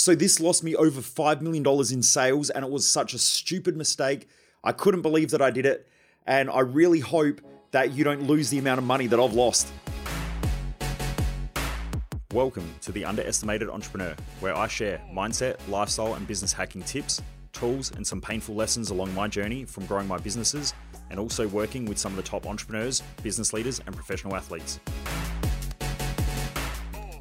So this lost me over $5 million in sales, and it was such a stupid mistake. I couldn't believe that I did it, and I really hope that you don't lose the amount of money that I've lost. Welcome to The Underestimated Entrepreneur, where I share mindset, lifestyle, and business hacking tips, tools, and some painful lessons along my journey from growing my businesses and also working with some of the top entrepreneurs, business leaders, and professional athletes.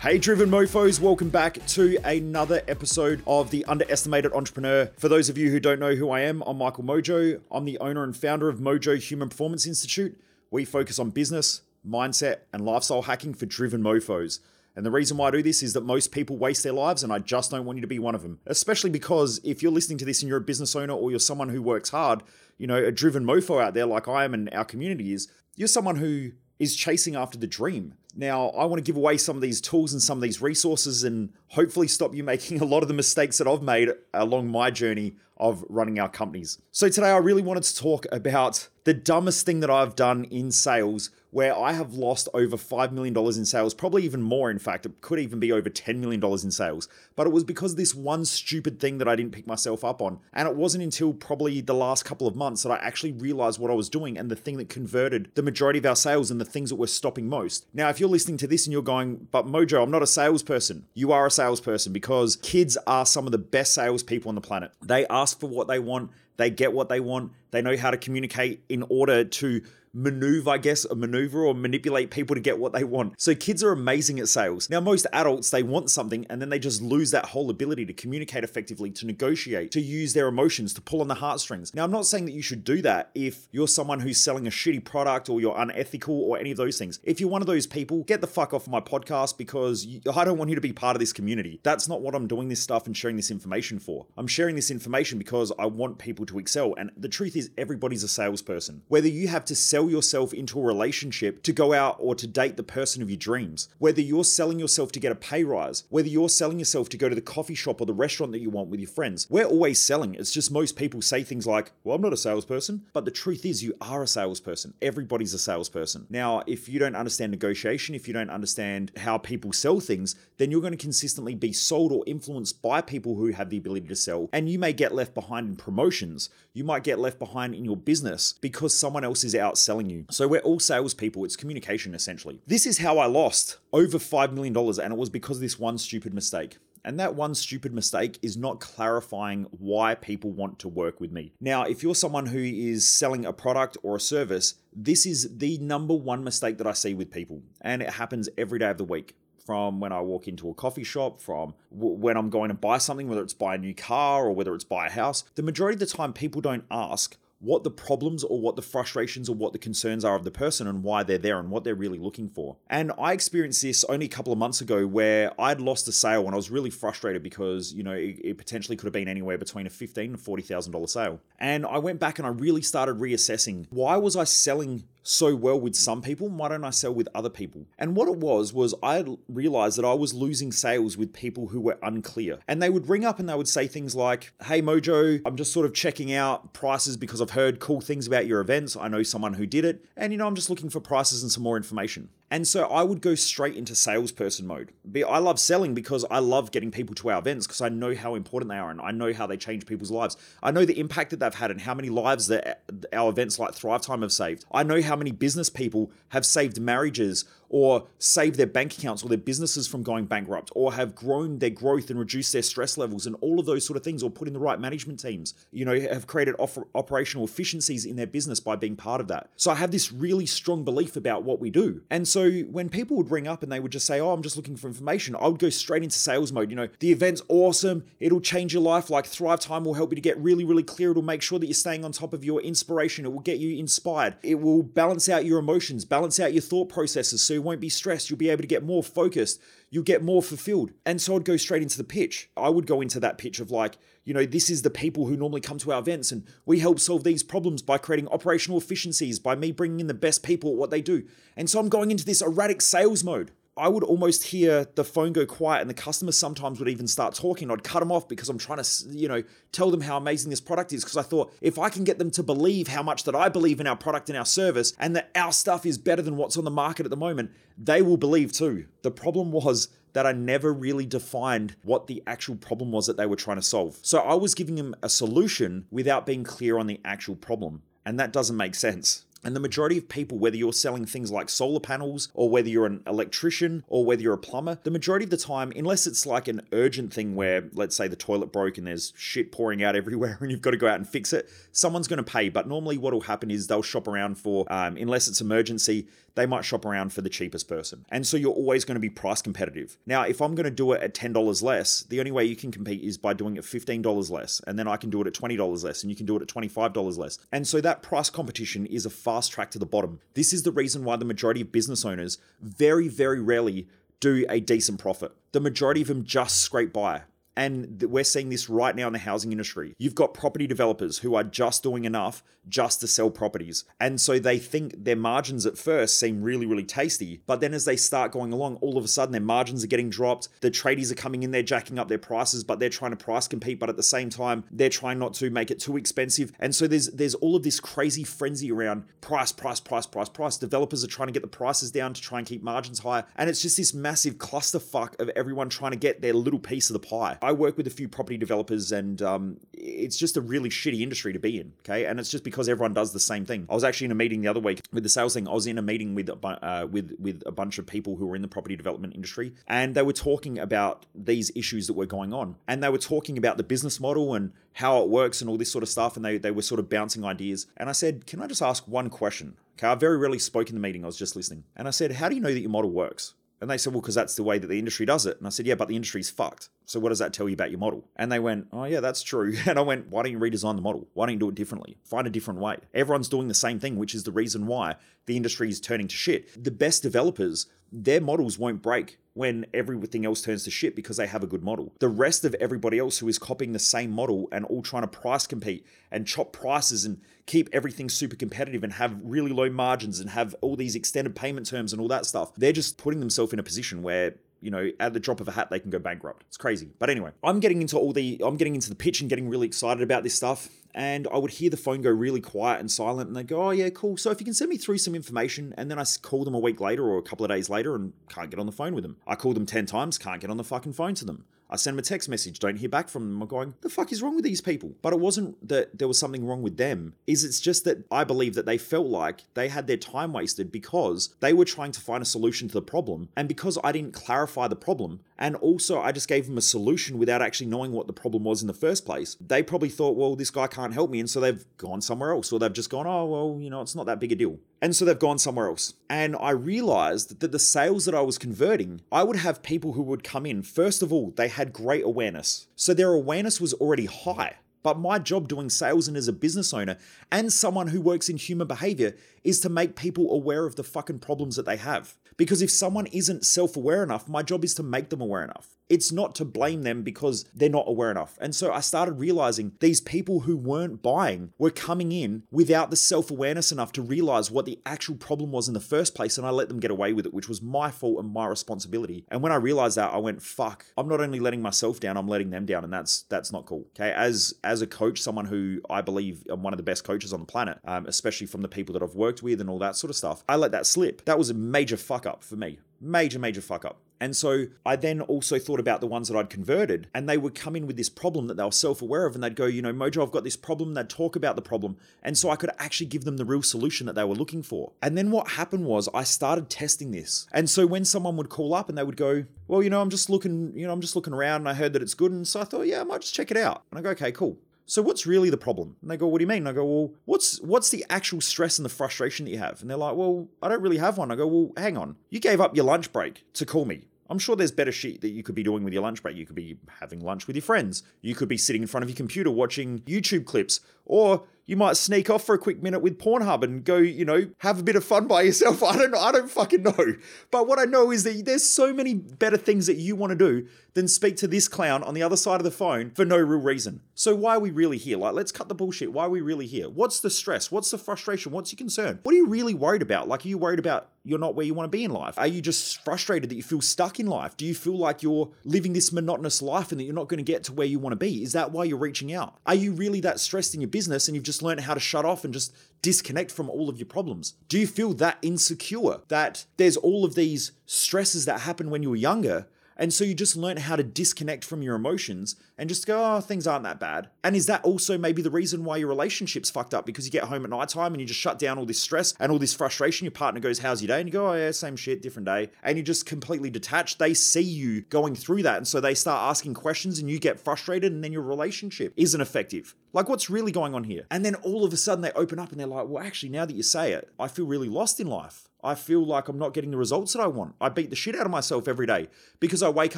Hey, driven mofos, welcome back to another episode of The Underestimated Entrepreneur. For those of you who don't know who I am, I'm Michael Mojo. I'm the owner and founder of Mojo Human Performance Institute. We focus on business, mindset, and lifestyle hacking for driven mofos. And the reason why I do this is that most people waste their lives, and I just don't want you to be one of them. Especially because if you're listening to this and you're a business owner or you're someone who works hard, you know, a driven mofo out there like I am and our community is, you're someone who is chasing after the dream. Now, I want to give away some of these tools and some of these resources and hopefully stop you making a lot of the mistakes that I've made along my journey of running our companies. So, today I really wanted to talk about the dumbest thing that I've done in sales where I have lost over $5 million in sales, probably even more, in fact. It could even be over $10 million in sales. But it was because this one stupid thing that I didn't pick myself up on. And it wasn't until probably the last couple of months that I actually realized what I was doing and the thing that converted the majority of our sales and the things that were stopping most. Now, if you're listening to this and you're going, but Mojo, I'm not a salesperson, you are a salesperson because kids are some of the best salespeople on the planet. They ask for what they want. They get what they want. They know how to communicate in order to maneuver, I guess, a maneuver or manipulate people to get what they want. So kids are amazing at sales. Now, most adults, they want something and then they just lose that whole ability to communicate effectively, to negotiate, to use their emotions, to pull on the heartstrings. Now, I'm not saying that you should do that if you're someone who's selling a shitty product or you're unethical or any of those things. If you're one of those people, get the fuck off my podcast because I don't want you to be part of this community. That's not what I'm doing this stuff and sharing this information for. I'm sharing this information because I want people to excel. And the truth is, everybody's a salesperson. Whether you have to sell yourself into a relationship to go out or to date the person of your dreams, whether you're selling yourself to get a pay rise, whether you're selling yourself to go to the coffee shop or the restaurant that you want with your friends, we're always selling. It's just most people say things like, well, I'm not a salesperson. But the truth is, you are a salesperson. Everybody's a salesperson. Now, if you don't understand negotiation, if you don't understand how people sell things, then you're going to consistently be sold or influenced by people who have the ability to sell. And you may get left behind in promotions. You might get left behind in your business because someone else is outselling you. So we're all salespeople. It's communication essentially. This is how I lost over $5 million, and it was because of this one stupid mistake. And that one stupid mistake is not clarifying why people want to work with me. Now, if you're someone who is selling a product or a service, this is the number one mistake that I see with people. And it happens every day of the week from when I walk into a coffee shop, from w- when I'm going to buy something, whether it's buy a new car or whether it's buy a house. The majority of the time, people don't ask, what the problems or what the frustrations or what the concerns are of the person and why they're there and what they're really looking for. And I experienced this only a couple of months ago where I'd lost a sale and I was really frustrated because, you know, it, it potentially could have been anywhere between a $15 and $40,000 sale. And I went back and I really started reassessing why was I selling so well with some people, why don't I sell with other people? And what it was, was I realized that I was losing sales with people who were unclear. And they would ring up and they would say things like, Hey Mojo, I'm just sort of checking out prices because I've heard cool things about your events. I know someone who did it. And, you know, I'm just looking for prices and some more information. And so I would go straight into salesperson mode. I love selling because I love getting people to our events because I know how important they are and I know how they change people's lives. I know the impact that they've had and how many lives that uh, our events like Thrive Time have saved. I know how many business people have saved marriages or save their bank accounts or their businesses from going bankrupt or have grown their growth and reduced their stress levels and all of those sort of things or put in the right management teams you know have created operational efficiencies in their business by being part of that. So i have this really strong belief about what we do. And so when people would ring up and they would just say oh i'm just looking for information i would go straight into sales mode. You know the event's awesome. It'll change your life. Like thrive time will help you to get really really clear. It'll make sure that you're staying on top of your inspiration. It will get you inspired. It will balance out your emotions balance out your thought processes. So you won't be stressed. You'll be able to get more focused. You'll get more fulfilled. And so I'd go straight into the pitch. I would go into that pitch of like, you know, this is the people who normally come to our events and we help solve these problems by creating operational efficiencies, by me bringing in the best people at what they do. And so I'm going into this erratic sales mode. I would almost hear the phone go quiet and the customer sometimes would even start talking. I'd cut them off because I'm trying to, you know, tell them how amazing this product is because I thought if I can get them to believe how much that I believe in our product and our service and that our stuff is better than what's on the market at the moment, they will believe too. The problem was that I never really defined what the actual problem was that they were trying to solve. So I was giving them a solution without being clear on the actual problem. And that doesn't make sense. And the majority of people, whether you're selling things like solar panels or whether you're an electrician or whether you're a plumber, the majority of the time, unless it's like an urgent thing where, let's say, the toilet broke and there's shit pouring out everywhere and you've got to go out and fix it, someone's going to pay. But normally, what will happen is they'll shop around for, um, unless it's emergency, they might shop around for the cheapest person. And so you're always going to be price competitive. Now, if I'm going to do it at $10 less, the only way you can compete is by doing it $15 less. And then I can do it at $20 less and you can do it at $25 less. And so that price competition is a fast track to the bottom. This is the reason why the majority of business owners very, very rarely do a decent profit. The majority of them just scrape by. And we're seeing this right now in the housing industry. You've got property developers who are just doing enough just to sell properties. And so they think their margins at first seem really, really tasty. But then as they start going along, all of a sudden their margins are getting dropped. The tradies are coming in there jacking up their prices, but they're trying to price compete. But at the same time, they're trying not to make it too expensive. And so there's there's all of this crazy frenzy around price, price, price, price, price. Developers are trying to get the prices down to try and keep margins higher. And it's just this massive clusterfuck of everyone trying to get their little piece of the pie. I work with a few property developers, and um, it's just a really shitty industry to be in. Okay, and it's just because everyone does the same thing. I was actually in a meeting the other week with the sales thing. I was in a meeting with uh, with with a bunch of people who were in the property development industry, and they were talking about these issues that were going on, and they were talking about the business model and how it works and all this sort of stuff, and they they were sort of bouncing ideas. And I said, can I just ask one question? Okay, I very rarely spoke in the meeting. I was just listening, and I said, how do you know that your model works? And they said, well, because that's the way that the industry does it. And I said, yeah, but the industry's fucked. So what does that tell you about your model? And they went, oh, yeah, that's true. And I went, why don't you redesign the model? Why don't you do it differently? Find a different way. Everyone's doing the same thing, which is the reason why the industry is turning to shit. The best developers, their models won't break when everything else turns to shit because they have a good model. The rest of everybody else who is copying the same model and all trying to price compete and chop prices and keep everything super competitive and have really low margins and have all these extended payment terms and all that stuff, they're just putting themselves in a position where you know, at the drop of a hat, they can go bankrupt. It's crazy. But anyway, I'm getting into all the, I'm getting into the pitch and getting really excited about this stuff. And I would hear the phone go really quiet and silent, and they'd go, Oh, yeah, cool. So if you can send me through some information, and then I call them a week later or a couple of days later and can't get on the phone with them. I call them 10 times, can't get on the fucking phone to them. I send them a text message, don't hear back from them. I'm going, the fuck is wrong with these people? But it wasn't that there was something wrong with them. Is it's just that I believe that they felt like they had their time wasted because they were trying to find a solution to the problem. And because I didn't clarify the problem, and also I just gave them a solution without actually knowing what the problem was in the first place, they probably thought, well, this guy can't help me. And so they've gone somewhere else. Or they've just gone, oh, well, you know, it's not that big a deal. And so they've gone somewhere else. And I realized that the sales that I was converting, I would have people who would come in. First of all, they had great awareness. So their awareness was already high. But my job doing sales and as a business owner and someone who works in human behavior is to make people aware of the fucking problems that they have. Because if someone isn't self aware enough, my job is to make them aware enough. It's not to blame them because they're not aware enough. And so I started realizing these people who weren't buying were coming in without the self awareness enough to realize what the actual problem was in the first place. And I let them get away with it, which was my fault and my responsibility. And when I realized that, I went, fuck, I'm not only letting myself down, I'm letting them down. And that's that's not cool. Okay. As as a coach, someone who I believe I'm one of the best coaches on the planet, um, especially from the people that I've worked with and all that sort of stuff, I let that slip. That was a major fuck up for me. Major, major fuck up. And so I then also thought about the ones that I'd converted, and they would come in with this problem that they were self aware of, and they'd go, you know, Mojo, I've got this problem. They'd talk about the problem. And so I could actually give them the real solution that they were looking for. And then what happened was I started testing this. And so when someone would call up and they would go, well, you know, I'm just looking, you know, I'm just looking around and I heard that it's good. And so I thought, yeah, I might just check it out. And I go, okay, cool. So what's really the problem? And they go, what do you mean? And I go, well, what's what's the actual stress and the frustration that you have? And they're like, well, I don't really have one. I go, well, hang on. You gave up your lunch break to call me. I'm sure there's better shit that you could be doing with your lunch break. You could be having lunch with your friends. You could be sitting in front of your computer watching YouTube clips Or you might sneak off for a quick minute with Pornhub and go, you know, have a bit of fun by yourself. I don't. I don't fucking know. But what I know is that there's so many better things that you want to do than speak to this clown on the other side of the phone for no real reason. So why are we really here? Like, let's cut the bullshit. Why are we really here? What's the stress? What's the frustration? What's your concern? What are you really worried about? Like, are you worried about you're not where you want to be in life? Are you just frustrated that you feel stuck in life? Do you feel like you're living this monotonous life and that you're not going to get to where you want to be? Is that why you're reaching out? Are you really that stressed in your business and you've just learned how to shut off and just disconnect from all of your problems? Do you feel that insecure that there's all of these stresses that happen when you were younger and so you just learn how to disconnect from your emotions and just go, oh, things aren't that bad. And is that also maybe the reason why your relationship's fucked up? Because you get home at night time and you just shut down all this stress and all this frustration. Your partner goes, How's your day? And you go, Oh, yeah, same shit, different day. And you're just completely detached. They see you going through that. And so they start asking questions and you get frustrated and then your relationship isn't effective. Like, what's really going on here? And then all of a sudden they open up and they're like, Well, actually, now that you say it, I feel really lost in life. I feel like I'm not getting the results that I want. I beat the shit out of myself every day because I wake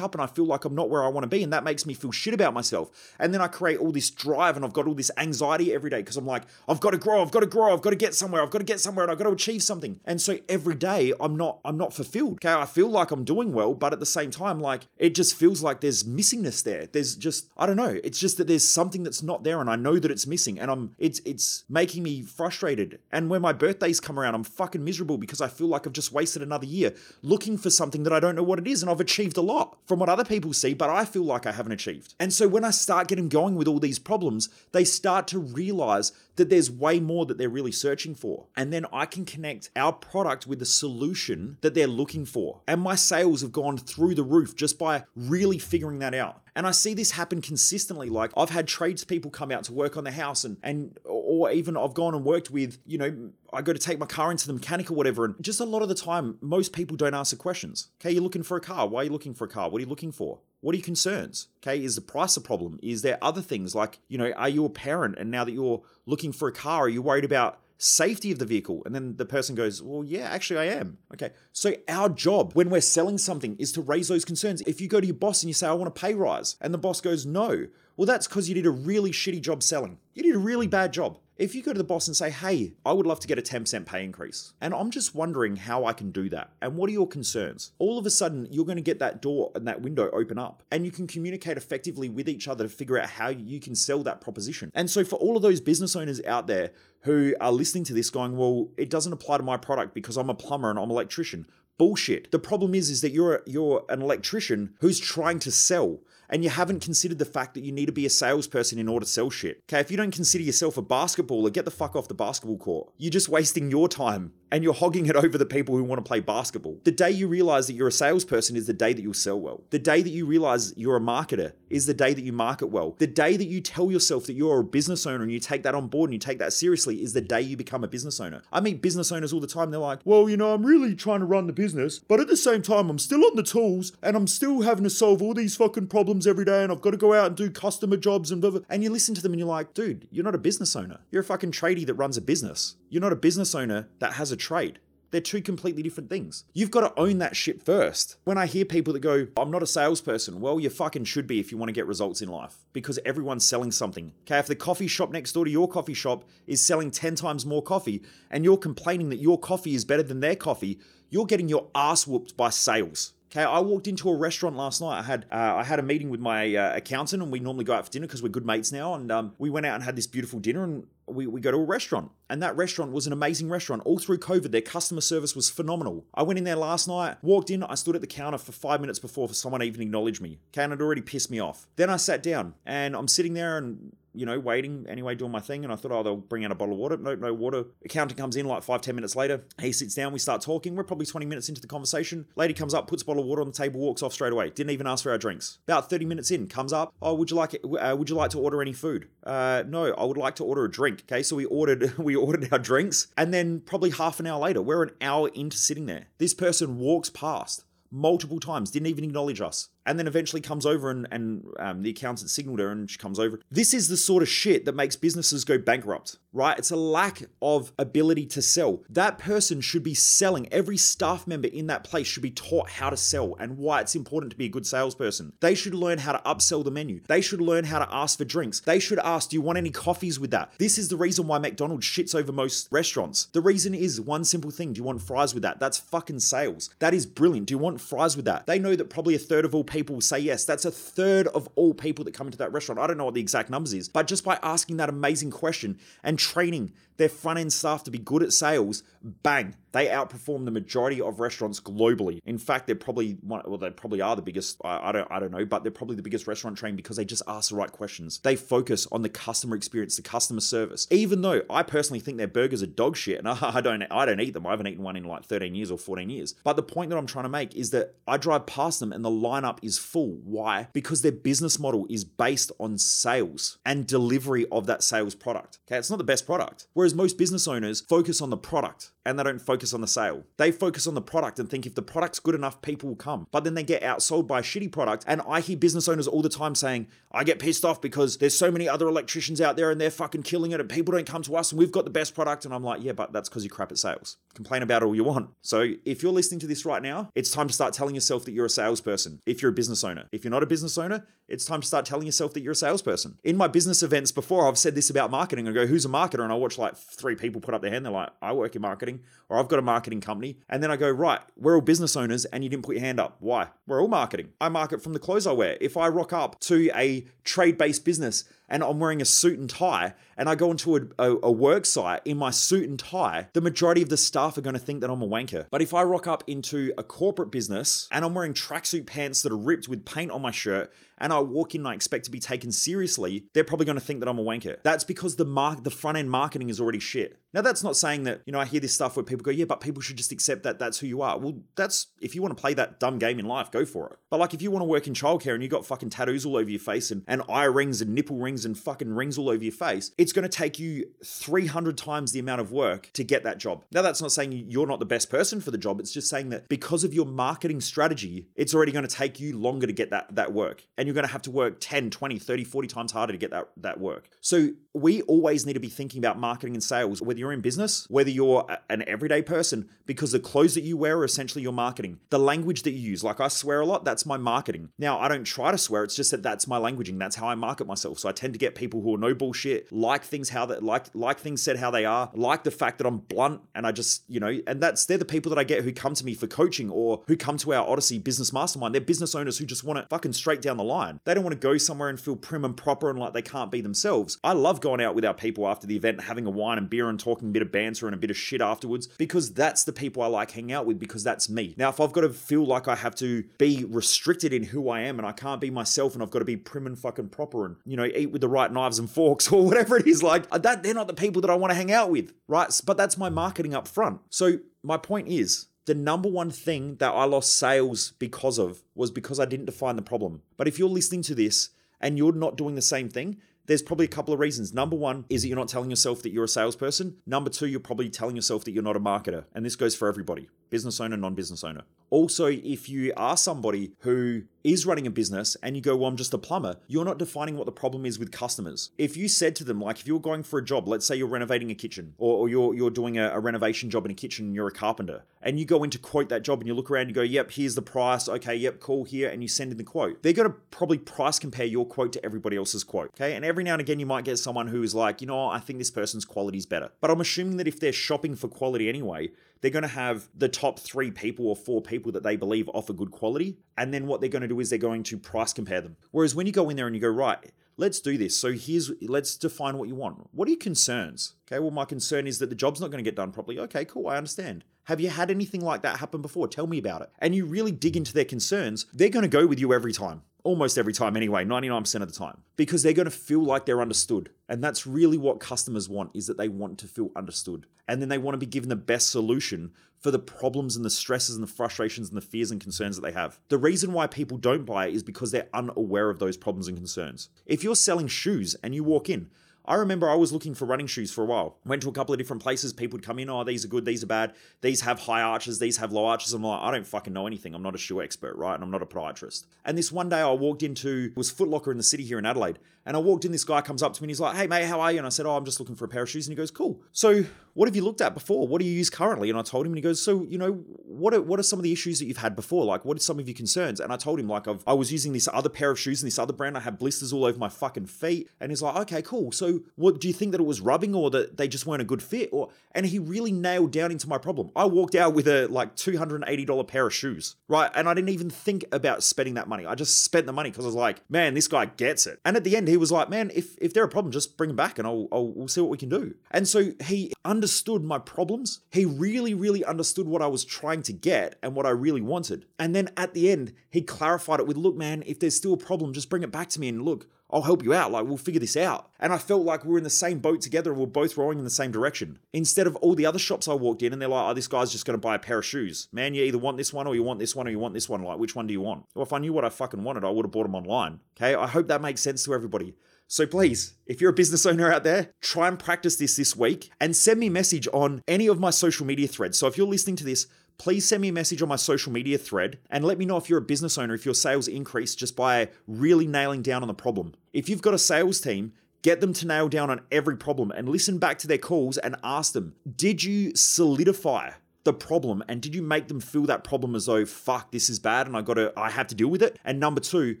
up and I feel like I'm not where I want to be. And that makes me feel shit about myself. And then I create all this drive and I've got all this anxiety every day because I'm like, I've got to grow, I've got to grow, I've got to get somewhere, I've got to get somewhere and I've got to achieve something. And so every day I'm not, I'm not fulfilled. Okay. I feel like I'm doing well, but at the same time, like it just feels like there's missingness there. There's just, I don't know. It's just that there's something that's not there and I know that it's missing and I'm, it's, it's making me frustrated. And when my birthdays come around, I'm fucking miserable because I feel like I've just wasted another year looking for something that I don't know what it is. And I've achieved a lot from what other people see, but I feel like I haven't achieved. And so when I start getting going with all these problems, they start to realize that there's way more that they're really searching for. And then I can connect our product with the solution that they're looking for. And my sales have gone through the roof just by really figuring that out. And I see this happen consistently. Like I've had tradespeople come out to work on the house and and or even I've gone and worked with, you know, I go to take my car into the mechanic or whatever. And just a lot of the time, most people don't answer questions. Okay, you're looking for a car. Why are you looking for a car? What are you looking for? What are your concerns? Okay, is the price a problem? Is there other things like, you know, are you a parent and now that you're looking for a car, are you worried about safety of the vehicle? And then the person goes, Well, yeah, actually, I am. Okay. So, our job when we're selling something is to raise those concerns. If you go to your boss and you say, I want a pay rise, and the boss goes, No, well, that's because you did a really shitty job selling. You did a really bad job. If you go to the boss and say, hey, I would love to get a 10% pay increase, and I'm just wondering how I can do that, and what are your concerns? All of a sudden, you're going to get that door and that window open up, and you can communicate effectively with each other to figure out how you can sell that proposition. And so, for all of those business owners out there who are listening to this going, well, it doesn't apply to my product because I'm a plumber and I'm an electrician. Bullshit. The problem is, is that you're you're an electrician who's trying to sell and you haven't considered the fact that you need to be a salesperson in order to sell shit. Okay, if you don't consider yourself a basketballer, get the fuck off the basketball court. You're just wasting your time and you're hogging it over the people who want to play basketball. The day you realize that you're a salesperson is the day that you'll sell well. The day that you realize you're a marketer is the day that you market well. The day that you tell yourself that you're a business owner and you take that on board and you take that seriously is the day you become a business owner. I meet business owners all the time. They're like, well, you know, I'm really trying to run the business, but at the same time, I'm still on the tools and I'm still having to solve all these fucking problems every day and I've got to go out and do customer jobs and blah, blah. And you listen to them and you're like, dude, you're not a business owner. You're a fucking tradie that runs a business. You're not a business owner that has a trade. They're two completely different things. You've got to own that shit first. When I hear people that go, I'm not a salesperson, well, you fucking should be if you want to get results in life because everyone's selling something. Okay, if the coffee shop next door to your coffee shop is selling 10 times more coffee and you're complaining that your coffee is better than their coffee, you're getting your ass whooped by sales. Okay, I walked into a restaurant last night. I had uh, I had a meeting with my uh, accountant, and we normally go out for dinner because we're good mates now. And um, we went out and had this beautiful dinner, and we, we go to a restaurant. And that restaurant was an amazing restaurant. All through COVID, their customer service was phenomenal. I went in there last night, walked in, I stood at the counter for five minutes before for someone even acknowledged me. Okay, and it already pissed me off. Then I sat down, and I'm sitting there and you know, waiting anyway, doing my thing. And I thought, oh, they'll bring out a bottle of water. No, no water. Accountant comes in like five, ten minutes later. He sits down. We start talking. We're probably 20 minutes into the conversation. Lady comes up, puts a bottle of water on the table, walks off straight away. Didn't even ask for our drinks. About 30 minutes in, comes up. Oh, would you like? Uh, would you like to order any food? Uh, no, I would like to order a drink. Okay, so we ordered we ordered our drinks, and then probably half an hour later, we're an hour into sitting there. This person walks past multiple times, didn't even acknowledge us. And then eventually comes over and, and um, the accountant signaled her and she comes over. This is the sort of shit that makes businesses go bankrupt, right? It's a lack of ability to sell. That person should be selling. Every staff member in that place should be taught how to sell and why it's important to be a good salesperson. They should learn how to upsell the menu. They should learn how to ask for drinks. They should ask, Do you want any coffees with that? This is the reason why McDonald's shits over most restaurants. The reason is one simple thing Do you want fries with that? That's fucking sales. That is brilliant. Do you want fries with that? They know that probably a third of all people say yes. That's a third of all people that come into that restaurant. I don't know what the exact numbers is, but just by asking that amazing question and training their front end staff to be good at sales, bang, they outperform the majority of restaurants globally. In fact, they're probably one, well, they probably are the biggest. I, I, don't, I don't know, but they're probably the biggest restaurant chain because they just ask the right questions. They focus on the customer experience, the customer service. Even though I personally think their burgers are dog shit, and I don't, I don't eat them. I haven't eaten one in like 13 years or 14 years. But the point that I'm trying to make is that I drive past them and the lineup is full. Why? Because their business model is based on sales and delivery of that sales product. Okay, it's not the best product. Whereas most business owners focus on the product and they don't focus on the sale. They focus on the product and think if the product's good enough, people will come. But then they get outsold by a shitty product. And I hear business owners all the time saying, I get pissed off because there's so many other electricians out there and they're fucking killing it and people don't come to us and we've got the best product. And I'm like, yeah, but that's because you crap at sales. Complain about all you want. So if you're listening to this right now, it's time to start telling yourself that you're a salesperson. If you're a business owner, if you're not a business owner, it's time to start telling yourself that you're a salesperson. In my business events before, I've said this about marketing. I go, who's a marketer? And I watch like three people put up their hand. They're like, I work in marketing or I've got a marketing company. And then I go, right, we're all business owners and you didn't put your hand up. Why? We're all marketing. I market from the clothes I wear. If I rock up to a trade based business and I'm wearing a suit and tie and I go into a, a, a, work site in my suit and tie, the majority of the staff are going to think that I'm a wanker. But if I rock up into a corporate business and I'm wearing tracksuit pants that are ripped with paint on my shirt and I walk in and I expect to be taken seriously, they're probably going to think that I'm a wanker. That's because the mark the front end marketing is already shit. Now that's not saying that, you know, I hear this stuff where people go, yeah, but people should just accept that that's who you are. Well, that's if you want to play that dumb game in life, go for it. But like if you want to work in childcare and you've got fucking tattoos all over your face and, and eye rings and nipple rings and fucking rings all over your face, it's going to take you 300 times the amount of work to get that job. Now that's not saying you're not the best person for the job. It's just saying that because of your marketing strategy, it's already going to take you longer to get that, that work. And you're going to have to work 10, 20, 30, 40 times harder to get that, that work. So we always need to be thinking about marketing and sales, whether you're in business, whether you're an everyday person, because the clothes that you wear are essentially your marketing. The language that you use, like I swear a lot, that's my marketing. Now, I don't try to swear, it's just that that's my languaging. That's how I market myself. So I tend to get people who are no bullshit, like things how that like like things said how they are, like the fact that I'm blunt and I just, you know, and that's they're the people that I get who come to me for coaching or who come to our Odyssey business mastermind. They're business owners who just want it fucking straight down the line. They don't want to go somewhere and feel prim and proper and like they can't be themselves. I love going out with our people after the event, having a wine and beer and talking a bit of banter and a bit of shit afterwards because that's the people I like hanging out with because that's me. Now, if I've got to feel like I have to be restricted in who I am and I can't be myself and I've got to be prim and fucking proper and, you know, eat with the right knives and forks or whatever it is, like that, they're not the people that I want to hang out with, right? But that's my marketing up front. So my point is, the number one thing that I lost sales because of was because I didn't define the problem. But if you're listening to this and you're not doing the same thing, there's probably a couple of reasons. Number one is that you're not telling yourself that you're a salesperson. Number two, you're probably telling yourself that you're not a marketer. And this goes for everybody business owner, non business owner. Also, if you are somebody who is running a business and you go, Well, I'm just a plumber, you're not defining what the problem is with customers. If you said to them, like if you're going for a job, let's say you're renovating a kitchen or, or you're, you're doing a, a, renovation job in a kitchen and you're a carpenter, and you go in to quote that job and you look around and you go, Yep, here's the price. Okay, yep, cool here. And you send in the quote. They're going to probably price compare your quote to everybody else's quote. Okay. And every now and again, you might get someone who is like, You know, I think this person's quality is better. But I'm assuming that if they're shopping for quality anyway, they're going to have the top three people or four people that they believe offer good quality. And then what they're going to is they're going to price compare them. Whereas when you go in there and you go, right, let's do this. So here's, let's define what you want. What are your concerns? Okay, well, my concern is that the job's not going to get done properly. Okay, cool, I understand. Have you had anything like that happen before? Tell me about it. And you really dig into their concerns, they're going to go with you every time almost every time anyway 99% of the time because they're going to feel like they're understood and that's really what customers want is that they want to feel understood and then they want to be given the best solution for the problems and the stresses and the frustrations and the fears and concerns that they have the reason why people don't buy it is because they're unaware of those problems and concerns if you're selling shoes and you walk in I remember I was looking for running shoes for a while. Went to a couple of different places. People would come in, oh, these are good, these are bad. These have high arches, these have low arches. I'm like, I don't fucking know anything. I'm not a shoe expert, right? And I'm not a podiatrist. And this one day I walked into, was Foot Locker in the city here in Adelaide. And I walked in, this guy comes up to me and he's like, hey, mate, how are you? And I said, oh, I'm just looking for a pair of shoes. And he goes, cool. So what have you looked at before? What do you use currently? And I told him, and he goes, so, you know, what are, what are some of the issues that you've had before? Like, what are some of your concerns? And I told him, like, I've, I was using this other pair of shoes and this other brand. I had blisters all over my fucking feet. And he's like, okay, cool. So what do you think that it was rubbing or that they just weren't a good fit? Or, and he really nailed down into my problem. I walked out with a like $280 pair of shoes, right? And I didn't even think about spending that money. I just spent the money because I was like, man, this guy gets it. And at the end, he was like, man, if, if they're a problem, just bring them back and I'll, I'll we'll see what we can do. And so he understood my problems. He really, really understood what I was trying to get and what I really wanted. And then at the end, he clarified it with, look, man, if there's still a problem, just bring it back to me and look, I'll help you out. Like, we'll figure this out. And I felt like we were in the same boat together and we're both rowing in the same direction. Instead of all the other shops I walked in and they're like, oh, this guy's just going to buy a pair of shoes. Man, you either want this one or you want this one or you want this one. Like, which one do you want? Well, if I knew what I fucking wanted, I would have bought them online. Okay. I hope that makes sense to everybody. So please, if you're a business owner out there, try and practice this this week and send me a message on any of my social media threads. So if you're listening to this, please send me a message on my social media thread and let me know if you're a business owner, if your sales increase just by really nailing down on the problem. If you've got a sales team, get them to nail down on every problem and listen back to their calls and ask them, did you solidify the problem and did you make them feel that problem as though fuck this is bad and I got to I have to deal with it? And number 2,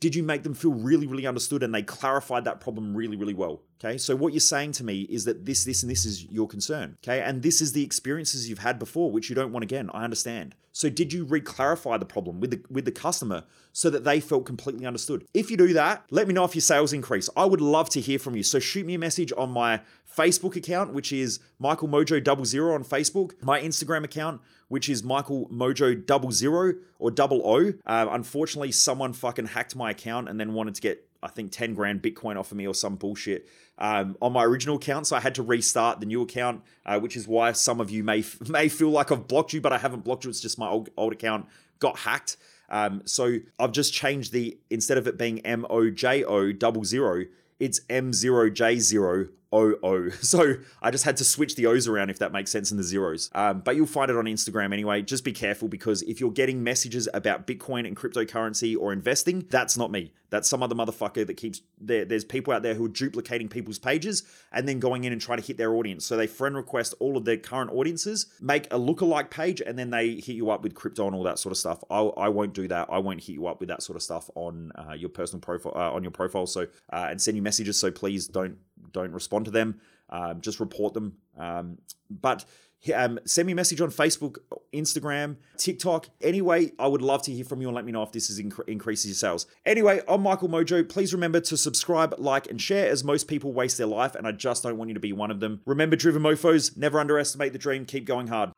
did you make them feel really, really understood and they clarified that problem really, really well? Okay, so what you're saying to me is that this, this, and this is your concern. Okay, and this is the experiences you've had before, which you don't want again. I understand. So did you re-clarify the problem with the with the customer so that they felt completely understood? If you do that, let me know if your sales increase. I would love to hear from you. So shoot me a message on my Facebook account, which is Michael Mojo double zero on Facebook, my Instagram account, which is Michael Mojo double zero or double O. Uh, unfortunately, someone fucking hacked my account and then wanted to get I think 10 grand Bitcoin off of me or some bullshit um, on my original account. So I had to restart the new account, uh, which is why some of you may may feel like I've blocked you, but I haven't blocked you. It's just my old, old account got hacked. Um, so I've just changed the, instead of it being M O J O double zero, it's M0J0 OO. So I just had to switch the O's around if that makes sense in the zeros. Um, but you'll find it on Instagram anyway. Just be careful because if you're getting messages about Bitcoin and cryptocurrency or investing, that's not me. That's some other motherfucker that keeps there. There's people out there who are duplicating people's pages and then going in and trying to hit their audience. So they friend request all of their current audiences, make a lookalike page, and then they hit you up with crypto and all that sort of stuff. I, I won't do that. I won't hit you up with that sort of stuff on uh, your personal profile uh, on your profile. So uh, and send you messages. So please don't don't respond to them. Um, just report them. Um, but um, send me a message on Facebook, Instagram, TikTok. Anyway, I would love to hear from you and let me know if this is inc- increases your sales. Anyway, I'm Michael Mojo. Please remember to subscribe, like, and share as most people waste their life, and I just don't want you to be one of them. Remember, driven mofos, never underestimate the dream, keep going hard.